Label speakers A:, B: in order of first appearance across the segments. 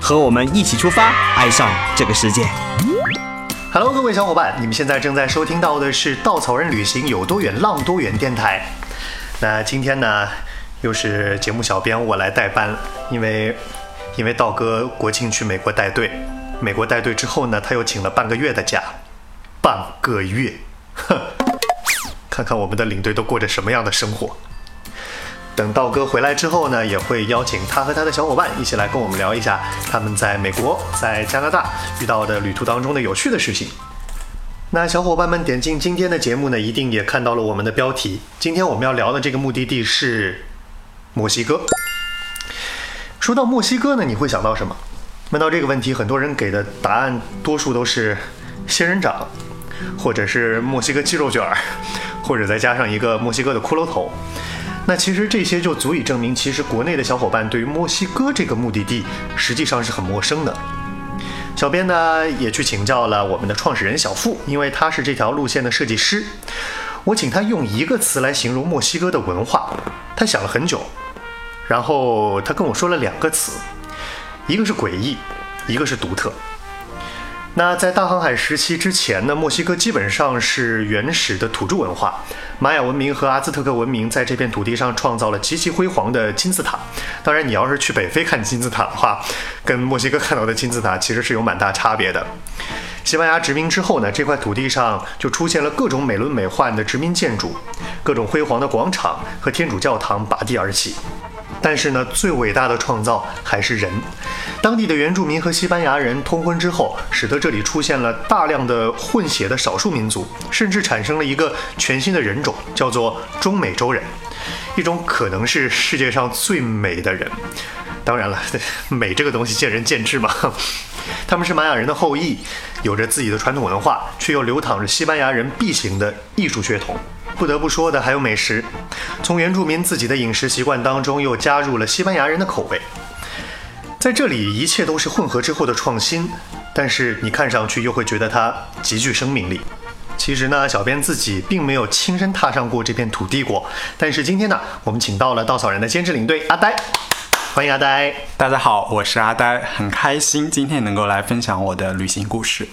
A: 和我们一起出发，爱上这个世界。
B: Hello，各位小伙伴，你们现在正在收听到的是《稻草人旅行有多远浪多远》电台。那今天呢，又是节目小编我来代班，因为因为道哥国庆去美国带队，美国带队之后呢，他又请了半个月的假，半个月，哼，看看我们的领队都过着什么样的生活。等道哥回来之后呢，也会邀请他和他的小伙伴一起来跟我们聊一下他们在美国、在加拿大遇到的旅途当中的有趣的事情。那小伙伴们点进今天的节目呢，一定也看到了我们的标题。今天我们要聊的这个目的地是墨西哥。说到墨西哥呢，你会想到什么？问到这个问题，很多人给的答案多数都是仙人掌，或者是墨西哥鸡肉卷儿，或者再加上一个墨西哥的骷髅头。那其实这些就足以证明，其实国内的小伙伴对于墨西哥这个目的地实际上是很陌生的。小编呢也去请教了我们的创始人小付，因为他是这条路线的设计师。我请他用一个词来形容墨西哥的文化，他想了很久，然后他跟我说了两个词，一个是诡异，一个是独特。那在大航海时期之前呢，墨西哥基本上是原始的土著文化，玛雅文明和阿兹特克文明在这片土地上创造了极其辉煌的金字塔。当然，你要是去北非看金字塔的话，跟墨西哥看到的金字塔其实是有蛮大差别的。西班牙殖民之后呢，这块土地上就出现了各种美轮美奂的殖民建筑，各种辉煌的广场和天主教堂拔地而起。但是呢，最伟大的创造还是人。当地的原住民和西班牙人通婚之后，使得这里出现了大量的混血的少数民族，甚至产生了一个全新的人种，叫做中美洲人，一种可能是世界上最美的人。当然了，美这个东西见仁见智嘛。他们是玛雅人的后裔，有着自己的传统文化，却又流淌着西班牙人 B 型的艺术血统。不得不说的还有美食，从原住民自己的饮食习惯当中又加入了西班牙人的口味。在这里，一切都是混合之后的创新，但是你看上去又会觉得它极具生命力。其实呢，小编自己并没有亲身踏上过这片土地过，但是今天呢，我们请到了稻草人的兼职领队阿呆，欢迎阿呆。
C: 大家好，我是阿呆，很开心今天能够来分享我的旅行故事。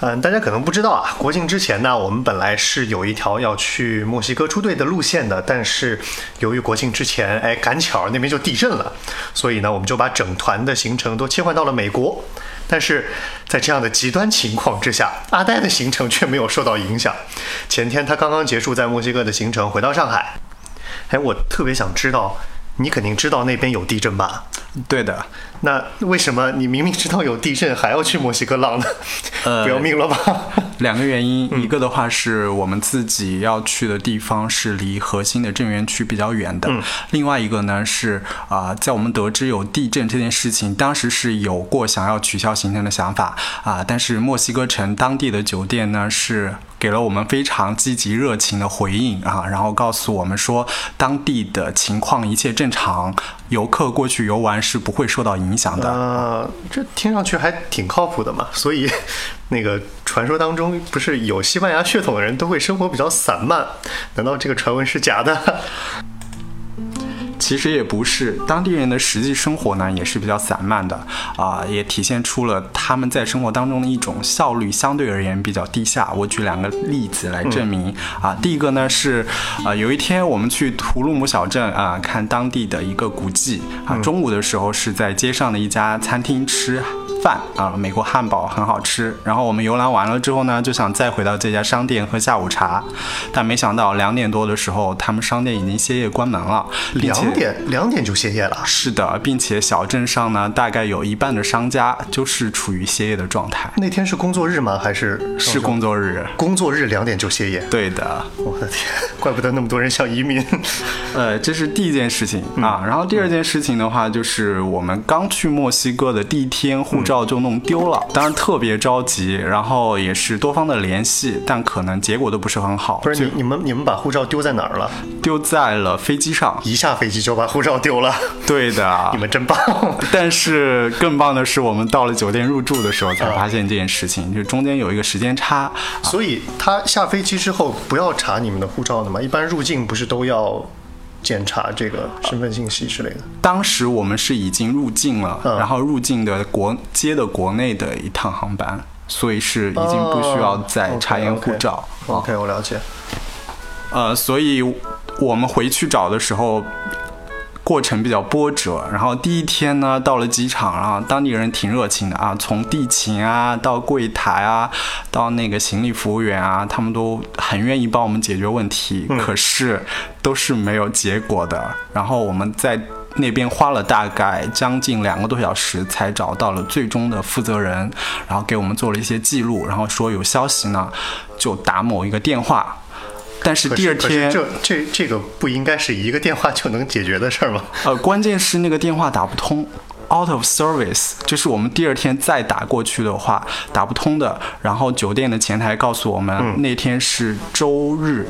B: 嗯，大家可能不知道啊，国庆之前呢，我们本来是有一条要去墨西哥出队的路线的，但是由于国庆之前，哎，赶巧那边就地震了，所以呢，我们就把整团的行程都切换到了美国。但是在这样的极端情况之下，阿呆的行程却没有受到影响。前天他刚刚结束在墨西哥的行程，回到上海。哎，我特别想知道，你肯定知道那边有地震吧？
C: 对的，
B: 那为什么你明明知道有地震还要去墨西哥浪呢？
C: 呃
B: 不要命了吧？
C: 两个原因，一个的话是我们自己要去的地方是离核心的震源区比较远的，另外一个呢是啊、在我们得知有地震这件事情，当时是有过想要取消行程的想法啊、但是墨西哥城当地的酒店呢是。给了我们非常积极热情的回应啊，然后告诉我们说当地的情况一切正常，游客过去游玩是不会受到影响的。
B: 呃，这听上去还挺靠谱的嘛。所以，那个传说当中不是有西班牙血统的人都会生活比较散漫？难道这个传闻是假的？
C: 其实也不是，当地人的实际生活呢也是比较散漫的啊、也体现出了他们在生活当中的一种效率相对而言比较低下。我举两个例子来证明、啊，第一个呢是啊、有一天我们去图鲁姆小镇啊、看当地的一个古迹啊，中午的时候是在街上的一家餐厅吃。饭啊，美国汉堡很好吃。然后我们游览完了之后呢，就想再回到这家商店喝下午茶，但没想到两点多的时候，他们商店已经歇业关门了，
B: 两点两点就歇业了。
C: 是的，并且小镇上呢，大概有一半的商家就是处于歇业的状态，
B: 那天是工作日吗？还是
C: 是工作日。
B: 工作日两点就歇业？
C: 对的，
B: 我的天，怪不得那么多人想移民。
C: 呃，这是第一件事情啊。然后第二件事情的话，就是我们刚去墨西哥的第一天，护照照就弄丢了，当然特别着急，然后也是多方的联系，但可能结果都不是很好，
B: 不是你你们你们把护照丢在哪儿了？
C: 丢在了飞机上。
B: 一下飞机就把护照丢了，
C: 对的
B: 你，们真棒！
C: 但是更棒的是，我们到了酒店入住的时候才发现这件事情，就中间有一个时间差。
B: 所以他下飞机之后不要查你们的护照的吗？一般入境不是都要检查这个身份信息之类的？
C: 当时我们是已经入境了，
B: 嗯
C: 然后入境的国接的国内的一趟航班，所以是已经不需要再查验护照。
B: 哦 OK，, 我了解。
C: 呃，所以我们回去找的时候，过程比较波折。然后第一天呢，到了机场，然后当地人挺热情的啊，从地勤啊到柜台啊，到那个行李服务员啊，他们都很愿意帮我们解决问题。可是都是没有结果的。然后我们在。那边花了大概将近两个多小时才找到了最终的负责人，然后给我们做了一些记录，然后说有消息呢就打某一个电话。但是第二天，
B: 这这这个不应该是一个电话就能解决的事儿吗？
C: 呃，关键是那个电话打不通，out of service，就是我们第二天再打过去的话打不通的。然后酒店的前台告诉我们，
B: 嗯
C: 那天是周日，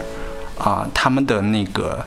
C: 啊、他们的那个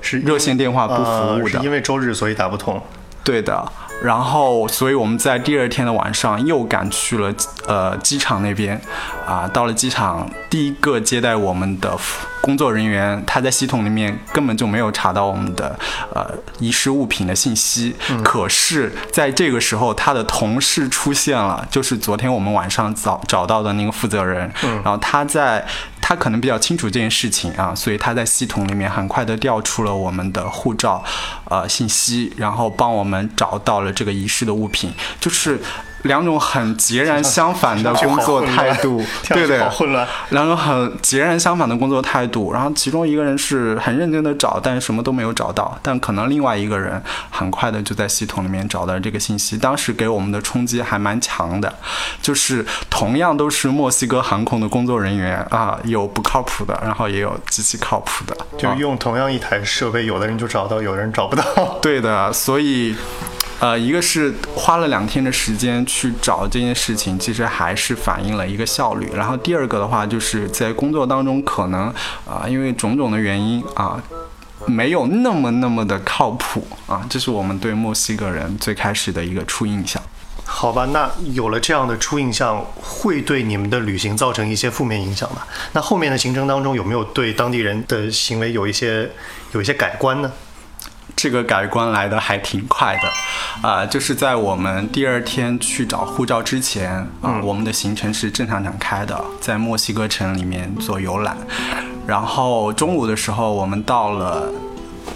B: 是
C: 热线电话不服务的
B: 啊是因为周日所以打不通。
C: 对的，然后所以我们在第二天的晚上又赶去了呃机场那边，啊、到了机场，第一个接待我们的工作人员，他在系统里面根本就没有查到我们的呃遗失物品的信息，可是在这个时候，他的同事出现了，就是昨天我们晚上找找到的那个负责人，然后他在。他可能比较清楚这件事情啊，所以他在系统里面很快的调出了我们的护照，呃信息，然后帮我们找到了这个遗失的物品，就是两种很截然相反的工作态度，对
B: 对好，混乱。
C: 两种很截然相反的工作态度。然后其中一个人是很认真的找，但是什么都没有找到，但可能另外一个人很快的就在系统里面找到这个信息。当时给我们的冲击还蛮强的，就是同样都是墨西哥航空的工作人员啊，有不靠谱的，然后也有极其靠谱的，
B: 就
C: 啊
B: 用同样一台设备，有的人就找到，有的人找不到。
C: 对的，所以，呃，一个是花了两天的时间去找这件事情，其实还是反映了一个效率。然后第二个的话，就是在工作当中可能啊、因为种种的原因啊。没有那么那么的靠谱啊，这是我们对墨西哥人最开始的一个初印象。
B: 好吧，那有了这样的初印象，会对你们的旅行造成一些负面影响吗？那后面的行程当中有没有对当地人的行为有一些有一些改观呢？
C: 这个改观来的还挺快的，啊、就是在我们第二天去找护照之前啊、我们的行程是正常展开的，在墨西哥城里面做游览，然后中午的时候我们到了。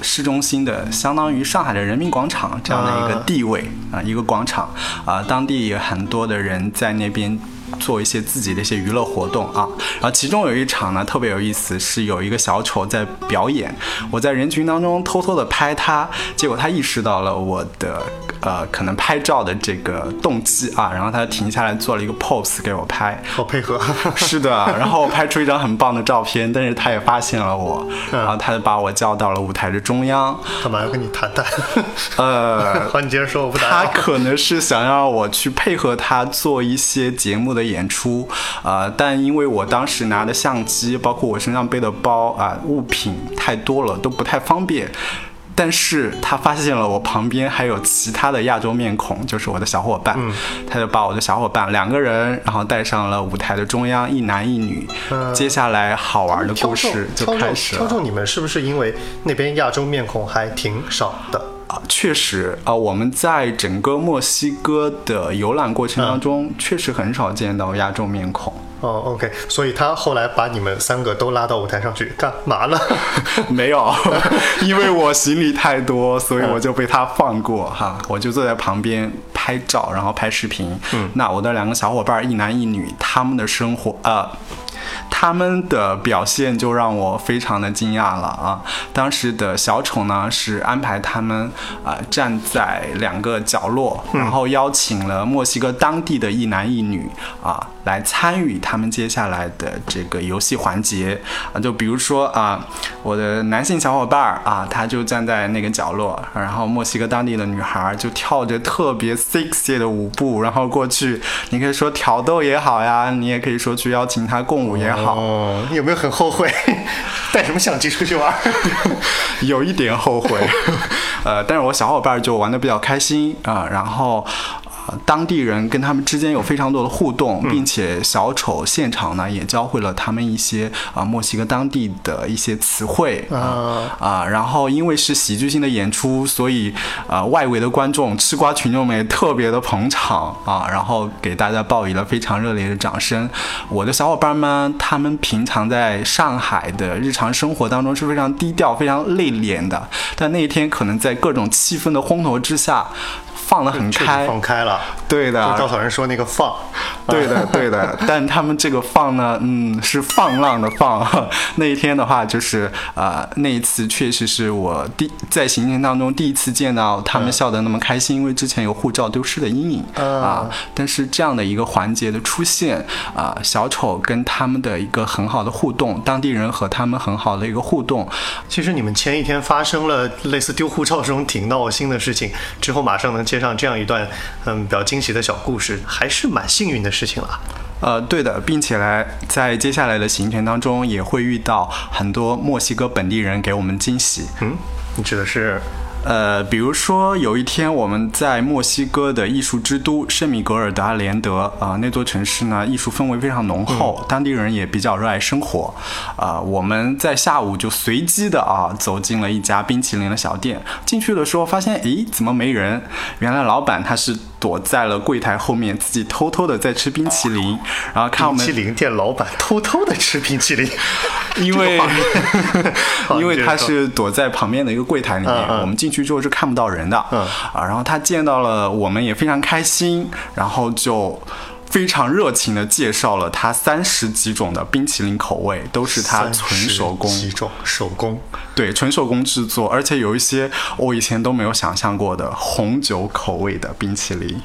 C: 市中心的相当于上海的人民广场这样的一个
B: 啊
C: 地位啊、一个广场啊、当地有很多的人在那边做一些自己的一些娱乐活动啊。然后其中有一场呢特别有意思，是有一个小丑在表演，我在人群当中偷偷的拍他，结果他意识到了我的呃可能拍照的这个动机啊，然后他停下来做了一个 pose 给我拍。
B: 好配合。
C: 是的，然后拍出一张很棒的照片，但是他也发现了我，然后他就把我叫到了舞台的中央，
B: 干嘛要跟你谈谈？
C: 呃，
B: 好，你接着说，我不打扰他。
C: 可能是想让我去配合他做一些节目的演出，呃，但因为我当时拿的相机，包括我身上背的包啊、物品太多了，都不太方便。但是他发现了我旁边还有其他的亚洲面孔，就是我的小伙伴，他就把我的小伙伴两个人，然后带上了舞台的中央，一男一女。接下来好玩的故事就开始了。
B: 挑中你们是不是因为那边亚洲面孔还挺少的？
C: 啊，确实啊、我们在整个墨西哥的游览过程当中，确实很少见到亚洲面孔。
B: 哦，OK，所以他后来把你们三个都拉到舞台上去干嘛了？
C: 没有，因为我行李太多，所以我就被他放过哈。我就坐在旁边拍照，然后拍视频。嗯，那我的两个小伙伴，一男一女，他们的生活呃。他们的表现就让我非常的惊讶了啊！当时的小丑呢是安排他们啊、站在两个角落，然后邀请了墨西哥当地的一男一女啊来参与他们接下来的这个游戏环节啊，就比如说啊，我的男性小伙伴儿啊，他就站在那个角落，然后墨西哥当地的女孩儿就跳着特别 sexy 的舞步，然后过去，你可以说挑逗也好呀，你也可以说去邀请他共舞也好。
B: 哦，有没有很后悔 带什么相机出去玩？
C: 有一点后悔，呃，但是我小伙伴就玩的比较开心啊、然后。呃当地人跟他们之间有非常多的互动，并且小丑现场呢也教会了他们一些啊、墨西哥当地的一些词汇啊啊、然后因为是喜剧性的演出，所以啊、外围的观众吃瓜群众们也特别的捧场啊，然后给大家报以了非常热烈的掌声。我的小伙伴们，他们平常在上海的日常生活当中是非常低调、非常内敛的，但那一天可能在各种气氛的烘托之下，放得很开。
B: 放开了。
C: 对的，
B: 就稻草人说那个放，
C: 对的，对的，但他们这个放呢，嗯，是放浪的放。那一天的话，就是呃，那一次确实是我第在行程当中第一次见到他们笑得那么开心，因为之前有护照丢失的阴影
B: 嗯。
C: 啊。但是这样的一个环节的出现啊，小丑跟他们的一个很好的互动，当地人和他们很好的一个互动，
B: 其实你们前一天发生了类似丢护照这种挺闹心的事情，之后马上能接上这样一段嗯比较惊喜的小故事，还是蛮幸运的事情了。
C: 呃，对的，并且来在接下来的行程当中也会遇到很多墨西哥本地人给我们惊喜。
B: 嗯，你指的是
C: 呃，比如说有一天我们在墨西哥的艺术之都圣米格尔德阿连德啊、那座城市呢，艺术氛围非常浓厚，当地人也比较热爱生活。啊、我们在下午就随机的啊走进了一家冰淇淋的小店，进去的时候发现，咦，怎么没人？原来老板他是躲在了柜台后面，自己偷偷的在吃冰淇淋，然后看我们
B: 冰淇淋店老板偷偷的吃冰淇淋，
C: 因为因为他是躲在旁边的一个柜台里面，
B: 嗯嗯
C: 我们进去之后是看不到人的，
B: 嗯
C: 啊，然后他见到了我们也非常开心，然后就。非常热情的介绍了他三十几种的冰淇淋口味，都是他纯手工，
B: 几种手工，
C: 对，纯手工制作，而且有一些我以前都没有想象过的红酒口味的冰淇淋，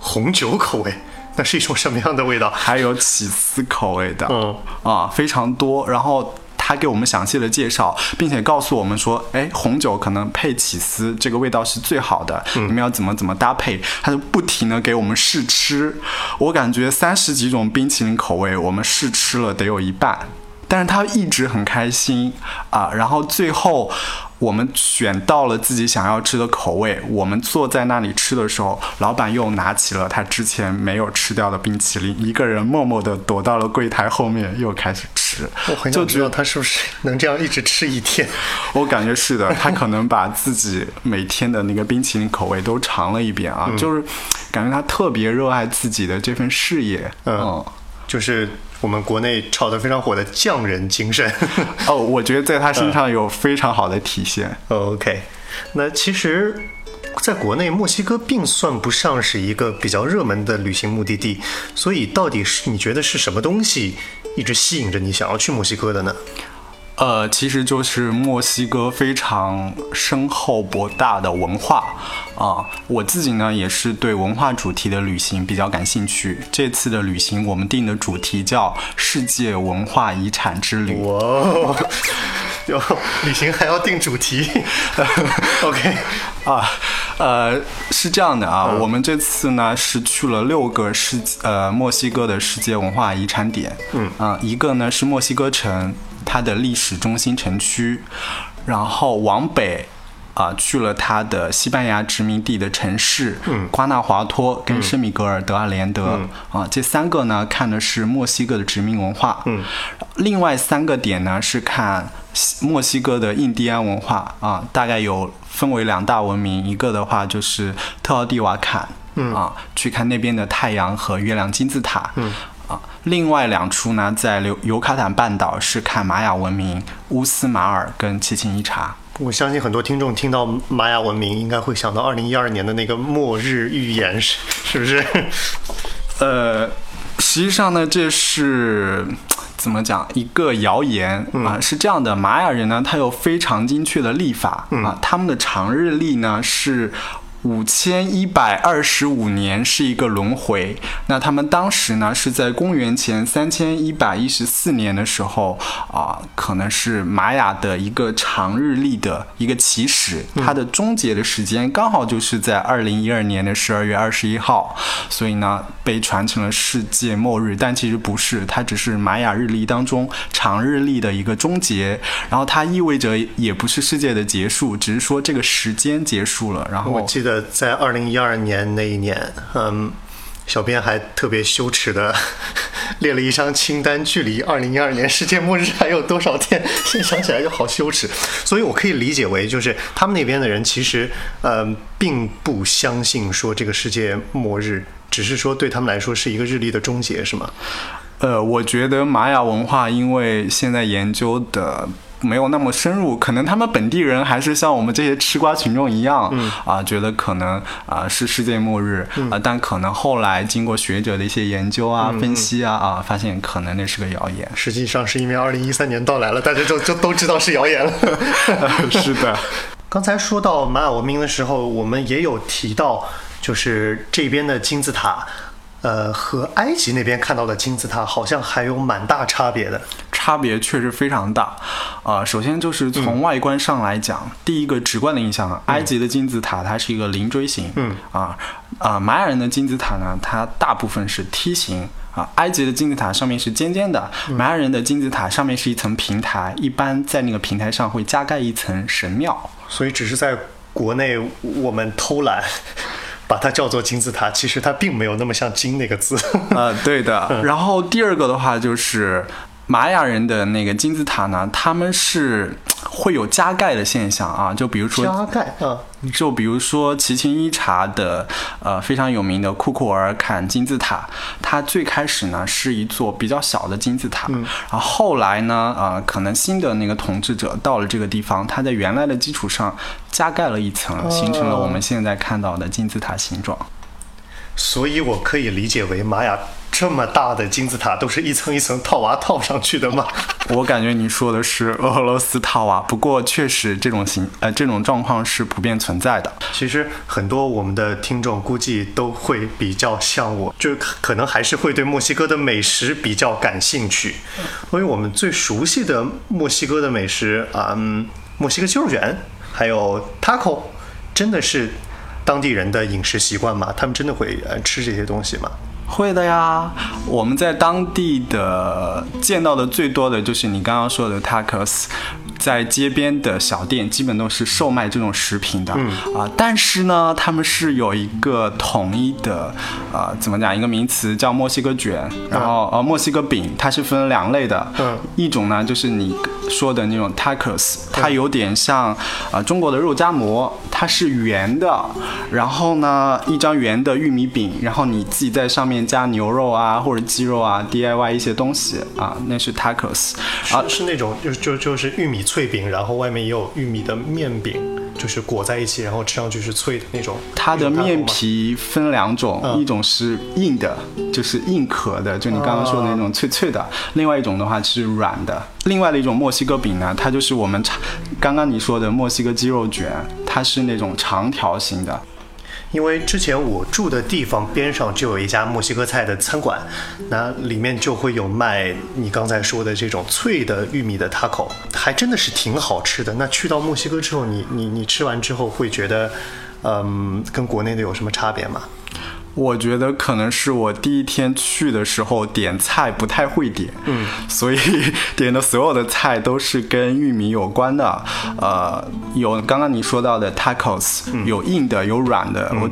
B: 红酒口味，那是一种什么样的味道？
C: 还有起司口味的，
B: 嗯
C: 啊，非常多。然后他给我们详细的介绍，并且告诉我们说，哎，红酒可能配起司，这个味道是最好的，你们要怎么怎么搭配。他就不停的给我们试吃，我感觉三十几种冰淇淋口味，我们试吃了得有一半。但是他一直很开心啊，然后最后我们选到了自己想要吃的口味，我们坐在那里吃的时候，老板又拿起了他之前没有吃掉的冰淇淋，一个人默默地躲到了柜台后面，又开始吃。
B: 我很
C: 就
B: 想知道他是不是能这样一直吃一天。
C: 我感觉是的，他可能把自己每天的那个冰淇淋口味都尝了一遍啊，就是感觉他特别热爱自己的这份事业。
B: 嗯就是我们国内炒得非常火的匠人精神。
C: 哦，我觉得在他身上有非常好的体现。
B: OK，那其实，在国内，墨西哥并算不上是一个比较热门的旅行目的地，所以到底是你觉得是什么东西一直吸引着你想要去墨西哥的呢？
C: 呃，其实就是墨西哥非常深厚博大的文化啊、我自己呢也是对文化主题的旅行比较感兴趣。这次的旅行我们定的主题叫“世界文化遗产之旅”。
B: 哇哦，有旅行还要定主题？OK，
C: 啊，呃，是这样的啊，我们这次呢是去了六个世呃墨西哥的世界文化遗产点，嗯啊、一个呢是墨西哥城，它的历史中心城区，然后往北。啊，去了它的西班牙殖民地的城市，嗯，瓜纳华托跟圣米格尔德阿连德，啊，这三个呢看的是墨西哥的殖民文化，嗯，另外三个点呢是看西墨西哥的印第安文化啊，大概有分为两大文明，一个的话就是特奥蒂瓦坎，嗯。啊，去看那边的太阳和月亮金字塔，嗯。啊，另外两处呢，在尤尤卡坦半岛是看玛雅文明、乌斯马尔跟奇琴伊察。
B: 我相信很多听众听到玛雅文明，应该会想到二零一二年的那个末日预言，是是不是？
C: 呃，实际上呢，这是怎么讲一个谣言啊？是这样的，玛雅人呢，他有非常精确的历法啊，他们的长日历呢是。五千一百二十五年是一个轮回，那他们当时呢是在公元前三千一百一十四年的时候啊，可能是玛雅的一个长日历的一个起始，它的终结的时间刚好就是在二零一二年的十二月二十一号，所以呢被传成了世界末日，但其实不是，它只是玛雅日历当中长日历的一个终结，然后它意味着也不是世界的结束，只是说这个时间结束了，然后
B: 我记得。在二零一二年那一年，嗯，小编还特别羞耻的 列了一张清单，距离二零一二年世界末日还有多少天？现在想起来就好羞耻。所以我可以理解为，就是他们那边的人其实，嗯，并不相信说这个世界末日，只是说对他们来说是一个日历的终结，是吗？
C: 呃，我觉得玛雅文化，因为现在研究的。没有那么深入，可能他们本地人还是像我们这些吃瓜群众一样，啊，觉得可能啊是世界末日啊，但可能后来经过学者的一些研究啊、分析啊啊，发现可能那是个谣言。
B: 实际上是因为二零一三年到来了，大家就 就都知道是谣言了。
C: 是的。
B: 刚才说到玛雅文明的时候，我们也有提到，就是这边的金字塔。呃，和埃及那边看到的金字塔好像还有蛮大差别的，
C: 差别确实非常大。啊，首先就是从外观上来讲，第一个直观的印象，埃及的金字塔它是一个菱锥形，
B: 嗯，
C: 啊啊，玛雅人的金字塔呢，它大部分是梯形，啊，埃及的金字塔上面是尖尖的，玛雅人的金字塔上面是一层平台，一般在那个平台上会加盖一层神庙，
B: 所以只是在国内我们偷懒。把它叫做金字塔，其实它并没有那么像“金”那个字。
C: 呃，对的。然后第二个的话就是。玛雅人的那个金字塔呢，他们是会有加盖的现象啊，就比如说
B: 加盖，啊，
C: 就比如说奇琴伊察的呃非常有名的库库尔坎金字塔，它最开始呢是一座比较小的金字塔，然后后来呢，呃，可能新的那个统治者到了这个地方，他在原来的基础上加盖了一层，形成了我们现在看到的金字塔形状。
B: 所以我可以理解为玛雅。这么大的金字塔都是一层一层套娃套上去的吗？
C: 我感觉你说的是俄罗斯套娃，不过确实这种形呃这种状况是普遍存在的。
B: 其实很多我们的听众估计都会比较像我，就可能还是会对墨西哥的美食比较感兴趣。因为我们最熟悉的墨西哥的美食啊，墨西哥鸡肉卷，还有 taco，真的是当地人的饮食习惯吗？他们真的会呃吃这些东西吗？
C: 会的呀，我们在当地的见到的最多的就是你刚刚说的 tacos，在街边的小店基本都是售卖这种食品的，啊，但是呢，他们是有一个统一的，呃，怎么讲一个名词叫墨西哥卷，然后呃墨西哥饼，它是分两类的，一种呢就是你说的那种 tacos，它有点像啊中国的肉夹馍，它是圆的，然后呢一张圆的玉米饼，然后你自己在上面。加牛肉啊，或者鸡肉啊，DIY 一些东西啊，那是 tacos
B: 啊，是那种就就就是玉米脆饼，然后外面也有玉米的面饼，就是裹在一起，然后吃上去是脆的那种。
C: 它的面皮分两种，一种是硬的，就是硬壳的，就你刚刚说的那种脆脆的；另外一种的话是软的。另外的一种墨西哥饼呢，它就是我们常刚刚你说的墨西哥鸡肉卷，它是那种长条形的。
B: 因为之前我住的地方边上就有一家墨西哥菜的餐馆，那里面就会有卖你刚才说的这种脆的玉米的 taco，还真的是挺好吃的。那去到墨西哥之后，你你你吃完之后会觉得，嗯，跟国内的有什么差别吗？
C: 我觉得可能是我第一天去的时候点菜不太会点，
B: 嗯，
C: 所以 点的所有的菜都是跟玉米有关的，呃，有刚刚你说到的 tacos，有硬的有软的，我。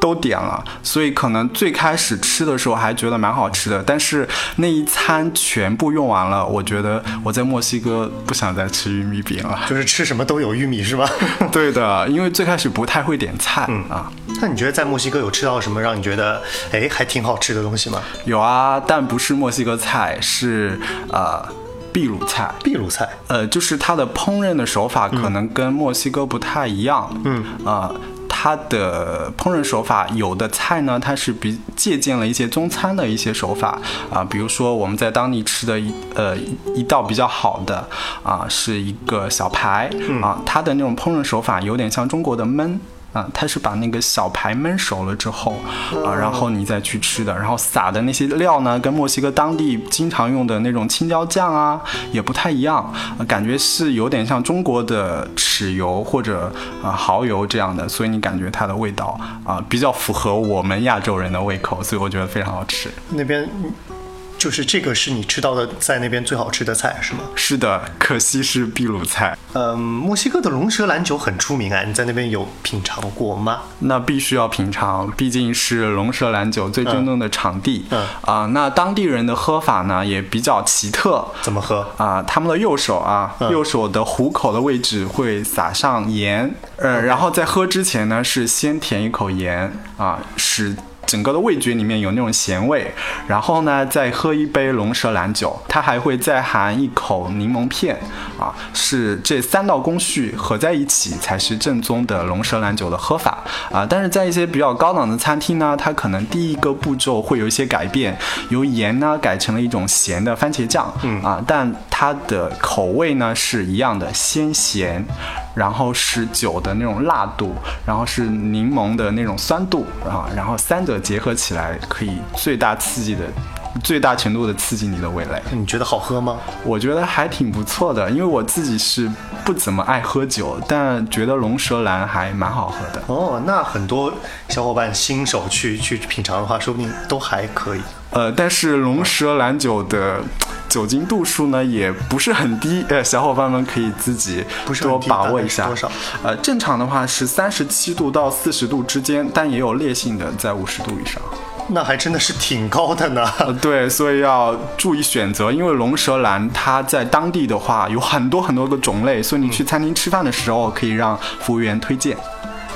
C: 都点了，所以可能最开始吃的时候还觉得蛮好吃的，但是那一餐全部用完了，我觉得我在墨西哥不想再吃玉米饼了。
B: 就是吃什么都有玉米是吧？
C: 对的，因为最开始不太会点菜啊。
B: 那你觉得在墨西哥有吃到什么让你觉得哎还挺好吃的东西吗？
C: 有啊，但不是墨西哥菜，是呃秘鲁菜。
B: 秘鲁菜，
C: 呃，就是它的烹饪的手法可能跟墨西哥不太一样。
B: 嗯
C: 啊。它的烹饪手法，有的菜呢，它是比借鉴了一些中餐的一些手法啊，比如说我们在当地吃的一呃一道比较好的啊，是一个小排啊，它的那种烹饪手法有点像中国的焖。啊，它是把那个小排焖熟了之后，啊，然后你再去吃的，然后撒的那些料呢，跟墨西哥当地经常用的那种青椒酱啊，也不太一样，感觉是有点像中国的豉油或者啊蚝油这样的，所以你感觉它的味道啊比较符合我们亚洲人的胃口，所以我觉得非常好吃。
B: 那边。就是这个是你吃到的在那边最好吃的菜是吗？
C: 是的，可惜是秘鲁菜。
B: 嗯，墨西哥的龙舌兰酒很出名啊，你在那边有品尝过吗？
C: 那必须要品尝，毕竟是龙舌兰酒最正宗的场地。嗯啊，那当地人的喝法呢也比较奇特。
B: 怎么喝
C: 啊？他们的右手啊，右手的虎口的位置会撒上盐，呃，然后在喝之前呢是先舔一口盐啊，使。整个的味觉里面有那种咸味，然后呢，再喝一杯龙舌兰酒，它还会再含一口柠檬片，啊，是这三道工序合在一起才是正宗的龙舌兰酒的喝法啊。但是在一些比较高档的餐厅呢，它可能第一个步骤会有一些改变，由盐呢改成了一种咸的番茄酱，啊，但它的口味呢是一样的，鲜咸。然后是酒的那种辣度，然后是柠檬的那种酸度啊，然后三者结合起来，可以最大刺激的、最大程度的刺激你的味蕾。
B: 你觉得好喝吗？
C: 我觉得还挺不错的，因为我自己是不怎么爱喝酒，但觉得龙舌兰还蛮好喝的。
B: 哦，那很多小伙伴新手去去品尝的话，说不定都还可以。
C: 呃，但是龙舌兰酒的。酒精度数呢也不是很低，呃，小伙伴们可以自己多把握一下。
B: 多少？
C: 呃，正常的话是三十七度到四十度之间，但也有烈性的在五十度以上。
B: 那还真的是挺高的呢。
C: 对，所以要注意选择，因为龙舌兰它在当地的话有很多很多个种类，所以你去餐厅吃饭的时候可以让服务员推荐。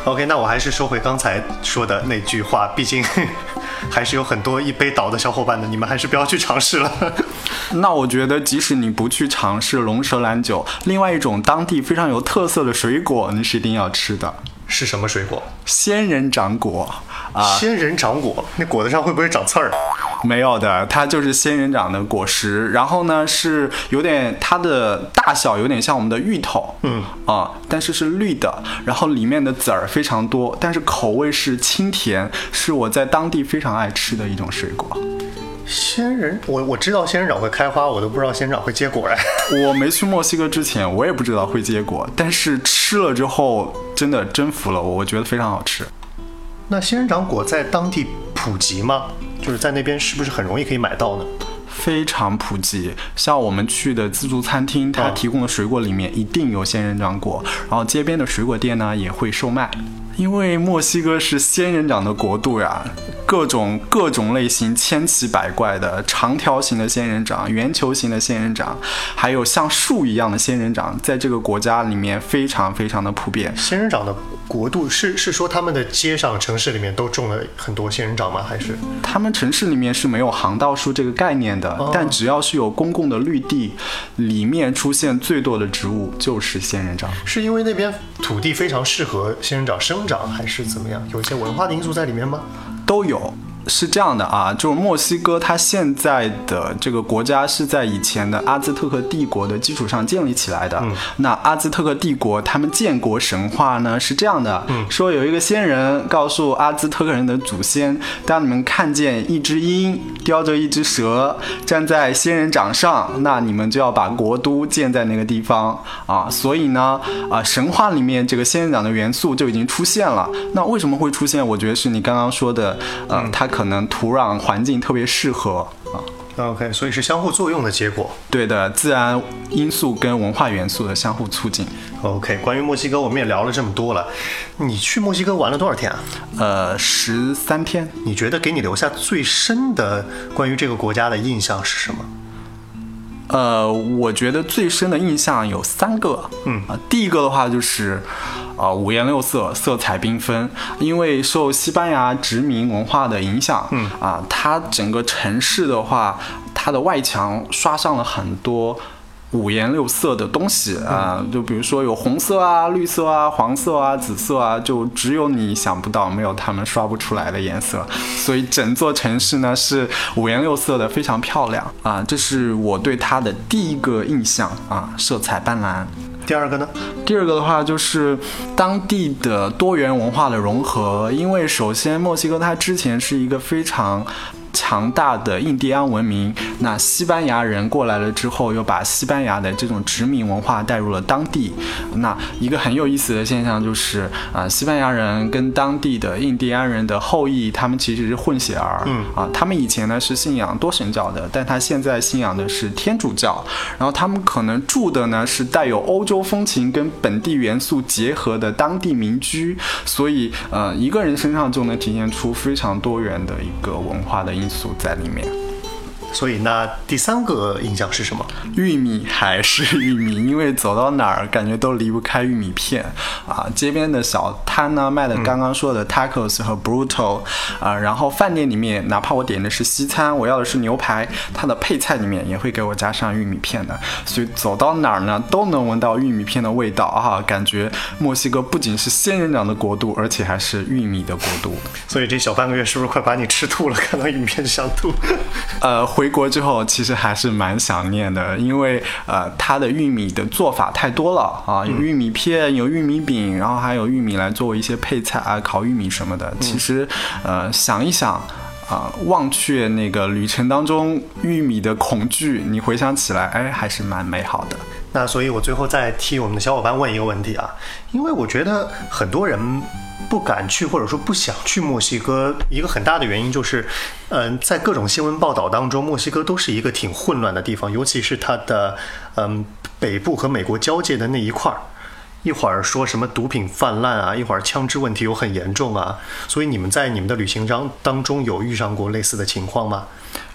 B: OK，那我还是说回刚才说的那句话，毕竟还是有很多一杯倒的小伙伴的，你们还是不要去尝试了。
C: 那我觉得，即使你不去尝试龙舌兰酒，另外一种当地非常有特色的水果，你是一定要吃的。
B: 是什么水果？
C: 仙人掌果
B: 啊！仙人掌果，那果子上会不会长刺儿？
C: 没有的，它就是仙人掌的果实。然后呢，是有点它的大小有点像我们的芋头，嗯啊，但是是绿的。然后里面的籽儿非常多，但是口味是清甜，是我在当地非常爱吃的一种水果。
B: 仙人，我我知道仙人掌会开花，我都不知道仙人掌会结果哎。
C: 我没去墨西哥之前，我也不知道会结果，但是吃了之后真的征服了我，我觉得非常好吃。
B: 那仙人掌果在当地普及吗？就是在那边是不是很容易可以买到呢？
C: 非常普及，像我们去的自助餐厅，它提供的水果里面一定有仙人掌果，然后街边的水果店呢也会售卖。因为墨西哥是仙人掌的国度呀，各种各种类型千奇百怪的长条形的仙人掌、圆球形的仙人掌，还有像树一样的仙人掌，在这个国家里面非常非常的普遍。
B: 仙人掌的国度是是说他们的街上城市里面都种了很多仙人掌吗？还是
C: 他们城市里面是没有行道树这个概念的？但只要是有公共的绿地，里面出现最多的植物就是仙人掌。
B: 是因为那边土地非常适合仙人掌生？长还是怎么样？有一些文化的因素在里面吗？
C: 都有。是这样的啊，就是墨西哥它现在的这个国家是在以前的阿兹特克帝国的基础上建立起来的。那阿兹特克帝国他们建国神话呢是这样的，说有一个仙人告诉阿兹特克人的祖先，当你们看见一只鹰叼着一只蛇站在仙人掌上，那你们就要把国都建在那个地方啊。所以呢，啊神话里面这个仙人掌的元素就已经出现了。那为什么会出现？我觉得是你刚刚说的，呃，它。可能土壤环境特别适合啊
B: ，OK，所以是相互作用的结果。
C: 对的，自然因素跟文化元素的相互促进。
B: OK，关于墨西哥我们也聊了这么多了，你去墨西哥玩了多少天啊？
C: 呃，十三天。
B: 你觉得给你留下最深的关于这个国家的印象是什么？
C: 呃，我觉得最深的印象有三个。嗯啊，第一个的话就是。啊，五颜六色，色彩缤纷。因为受西班牙殖民文化的影响，嗯啊，它整个城市的话，它的外墙刷上了很多五颜六色的东西啊，就比如说有红色啊、绿色啊、黄色啊、紫色啊，就只有你想不到，没有他们刷不出来的颜色。所以整座城市呢是五颜六色的，非常漂亮啊。这是我对它的第一个印象啊，色彩斑斓。
B: 第二个呢？
C: 第二个的话就是当地的多元文化的融合，因为首先墨西哥它之前是一个非常。强大的印第安文明，那西班牙人过来了之后，又把西班牙的这种殖民文化带入了当地。那一个很有意思的现象就是，啊，西班牙人跟当地的印第安人的后裔，他们其实是混血儿。
B: 嗯
C: 啊，他们以前呢是信仰多神教的，但他现在信仰的是天主教。然后他们可能住的呢是带有欧洲风情跟本地元素结合的当地民居，所以呃，一个人身上就能体现出非常多元的一个文化的。因素在里面。
B: 所以那第三个印象是什么？
C: 玉米还是玉米，因为走到哪儿感觉都离不开玉米片啊。街边的小摊呢卖的刚刚说的 tacos 和 brutal 啊，然后饭店里面哪怕我点的是西餐，我要的是牛排，它的配菜里面也会给我加上玉米片的。所以走到哪儿呢都能闻到玉米片的味道啊，感觉墨西哥不仅是仙人掌的国度，而且还是玉米的国度。
B: 所以这小半个月是不是快把你吃吐了？看到玉米片就想吐。
C: 呃，回国之后其实还是蛮想念的，因为呃，它的玉米的做法太多了啊，有玉米片，有玉米饼，然后还有玉米来作为一些配菜啊，烤玉米什么的。其实，呃，想一想啊，忘却那个旅程当中玉米的恐惧，你回想起来，哎，还是蛮美好的。
B: 那所以，我最后再替我们的小伙伴问一个问题啊，因为我觉得很多人。不敢去或者说不想去墨西哥，一个很大的原因就是，嗯，在各种新闻报道当中，墨西哥都是一个挺混乱的地方，尤其是它的嗯北部和美国交界的那一块儿，一会儿说什么毒品泛滥啊，一会儿枪支问题又很严重啊，所以你们在你们的旅行当当中有遇上过类似的情况吗？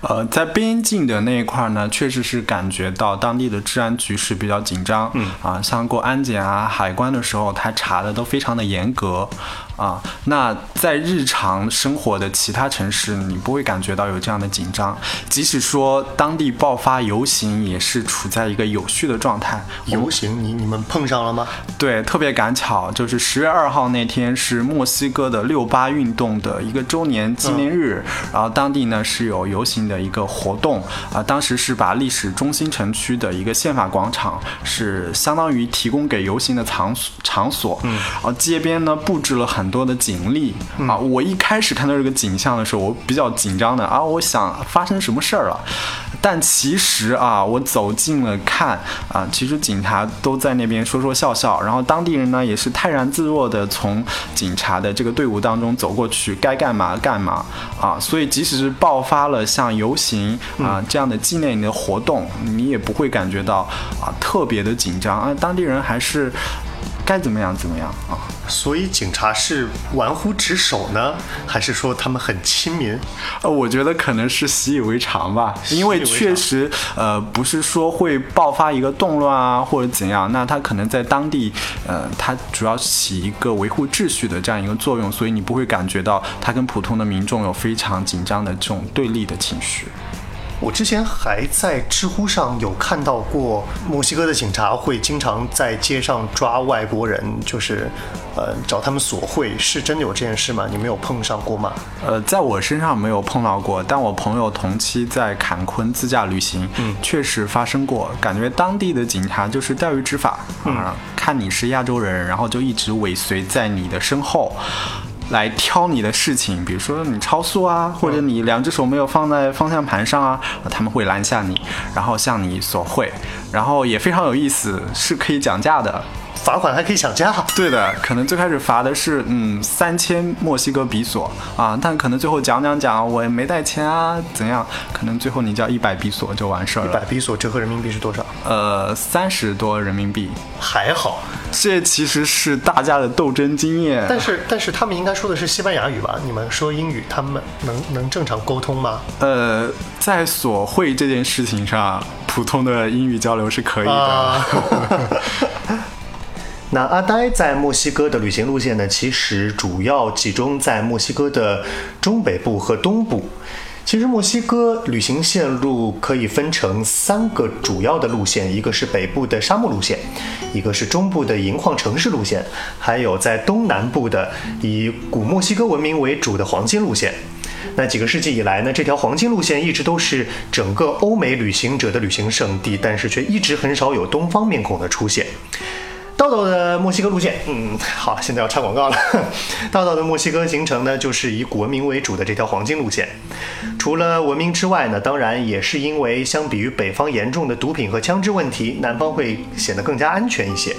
C: 呃，在边境的那一块呢，确实是感觉到当地的治安局势比较紧张。
B: 嗯
C: 啊，像过安检啊、海关的时候，他查的都非常的严格。啊，那在日常生活的其他城市，你不会感觉到有这样的紧张。即使说当地爆发游行，也是处在一个有序的状态。
B: 游行，你你们碰上了吗？
C: 对，特别赶巧，就是十月二号那天是墨西哥的六八运动的一个周年纪念日，然后当地呢是有游行。的一个活动啊，当时是把历史中心城区的一个宪法广场是相当于提供给游行的场场所，
B: 嗯，
C: 然后街边呢布置了很多的警力啊。我一开始看到这个景象的时候，我比较紧张的啊，我想发生什么事儿了。但其实啊，我走近了看啊，其实警察都在那边说说笑笑，然后当地人呢也是泰然自若的从警察的这个队伍当中走过去，该干嘛干嘛啊。所以即使是爆发了像游行啊这样的纪念你的活动，你也不会感觉到啊特别的紧张啊，当地人还是。该怎么样怎么样啊？
B: 所以警察是玩忽职守呢，还是说他们很亲民？
C: 呃，我觉得可能是习以为常吧，因为确实，呃，不是说会爆发一个动乱啊，或者怎样，那他可能在当地，呃，他主要起一个维护秩序的这样一个作用，所以你不会感觉到他跟普通的民众有非常紧张的这种对立的情绪。
B: 我之前还在知乎上有看到过，墨西哥的警察会经常在街上抓外国人，就是，呃，找他们索贿，是真的有这件事吗？你没有碰上过吗？
C: 呃，在我身上没有碰到过，但我朋友同期在坎昆自驾旅行，
B: 嗯，
C: 确实发生过，感觉当地的警察就是钓鱼执法，啊，看你是亚洲人，然后就一直尾随在你的身后。来挑你的事情，比如说你超速啊，或者你两只手没有放在方向盘上啊，他们会拦下你，然后向你索贿，然后也非常有意思，是可以讲价的。
B: 罚款还可以讲价，
C: 对的，可能最开始罚的是嗯三千墨西哥比索啊，但可能最后讲讲讲我也没带钱啊，怎样？可能最后你交一百比索就完事儿了。
B: 一百比索折合人民币是多少？
C: 呃，三十多人民币，
B: 还好。
C: 这其实是大家的斗争经验。
B: 但是但是他们应该说的是西班牙语吧？你们说英语，他们能能正常沟通吗？
C: 呃，在索贿这件事情上，普通的英语交流是可以的。
B: 那阿呆在墨西哥的旅行路线呢？其实主要集中在墨西哥的中北部和东部。其实墨西哥旅行线路可以分成三个主要的路线，一个是北部的沙漠路线，一个是中部的银矿城市路线，还有在东南部的以古墨西哥文明为主的黄金路线。那几个世纪以来呢，这条黄金路线一直都是整个欧美旅行者的旅行胜地，但是却一直很少有东方面孔的出现。道道的墨西哥路线，嗯，好，现在要插广告了。道道的墨西哥行程呢，就是以古文明为主的这条黄金路线。除了文明之外呢，当然也是因为相比于北方严重的毒品和枪支问题，南方会显得更加安全一些。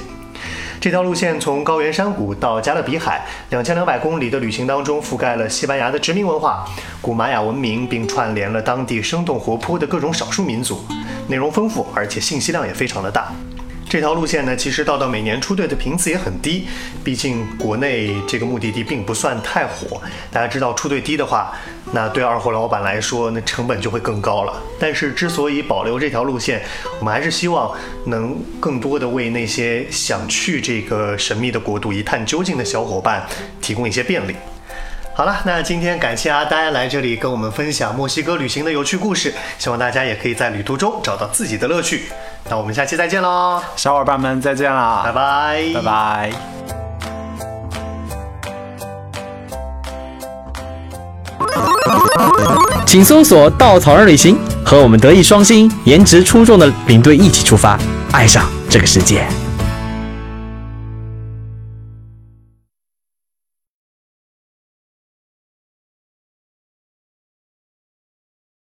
B: 这条路线从高原山谷到加勒比海，两千两百公里的旅行当中，覆盖了西班牙的殖民文化、古玛雅文明，并串联了当地生动活泼的各种少数民族，内容丰富，而且信息量也非常的大。这条路线呢，其实到到每年出队的频次也很低，毕竟国内这个目的地并不算太火。大家知道出队低的话，那对二货老板来说，那成本就会更高了。但是之所以保留这条路线，我们还是希望能更多的为那些想去这个神秘的国度一探究竟的小伙伴提供一些便利。好了，那今天感谢阿呆来这里跟我们分享墨西哥旅行的有趣故事，希望大家也可以在旅途中找到自己的乐趣。那我们下期再见喽，
C: 小伙伴们再见啦，
B: 拜拜，
C: 拜拜。
A: 请搜索“稻草人旅行”，和我们德艺双馨、颜值出众的领队一起出发，爱上这个世界。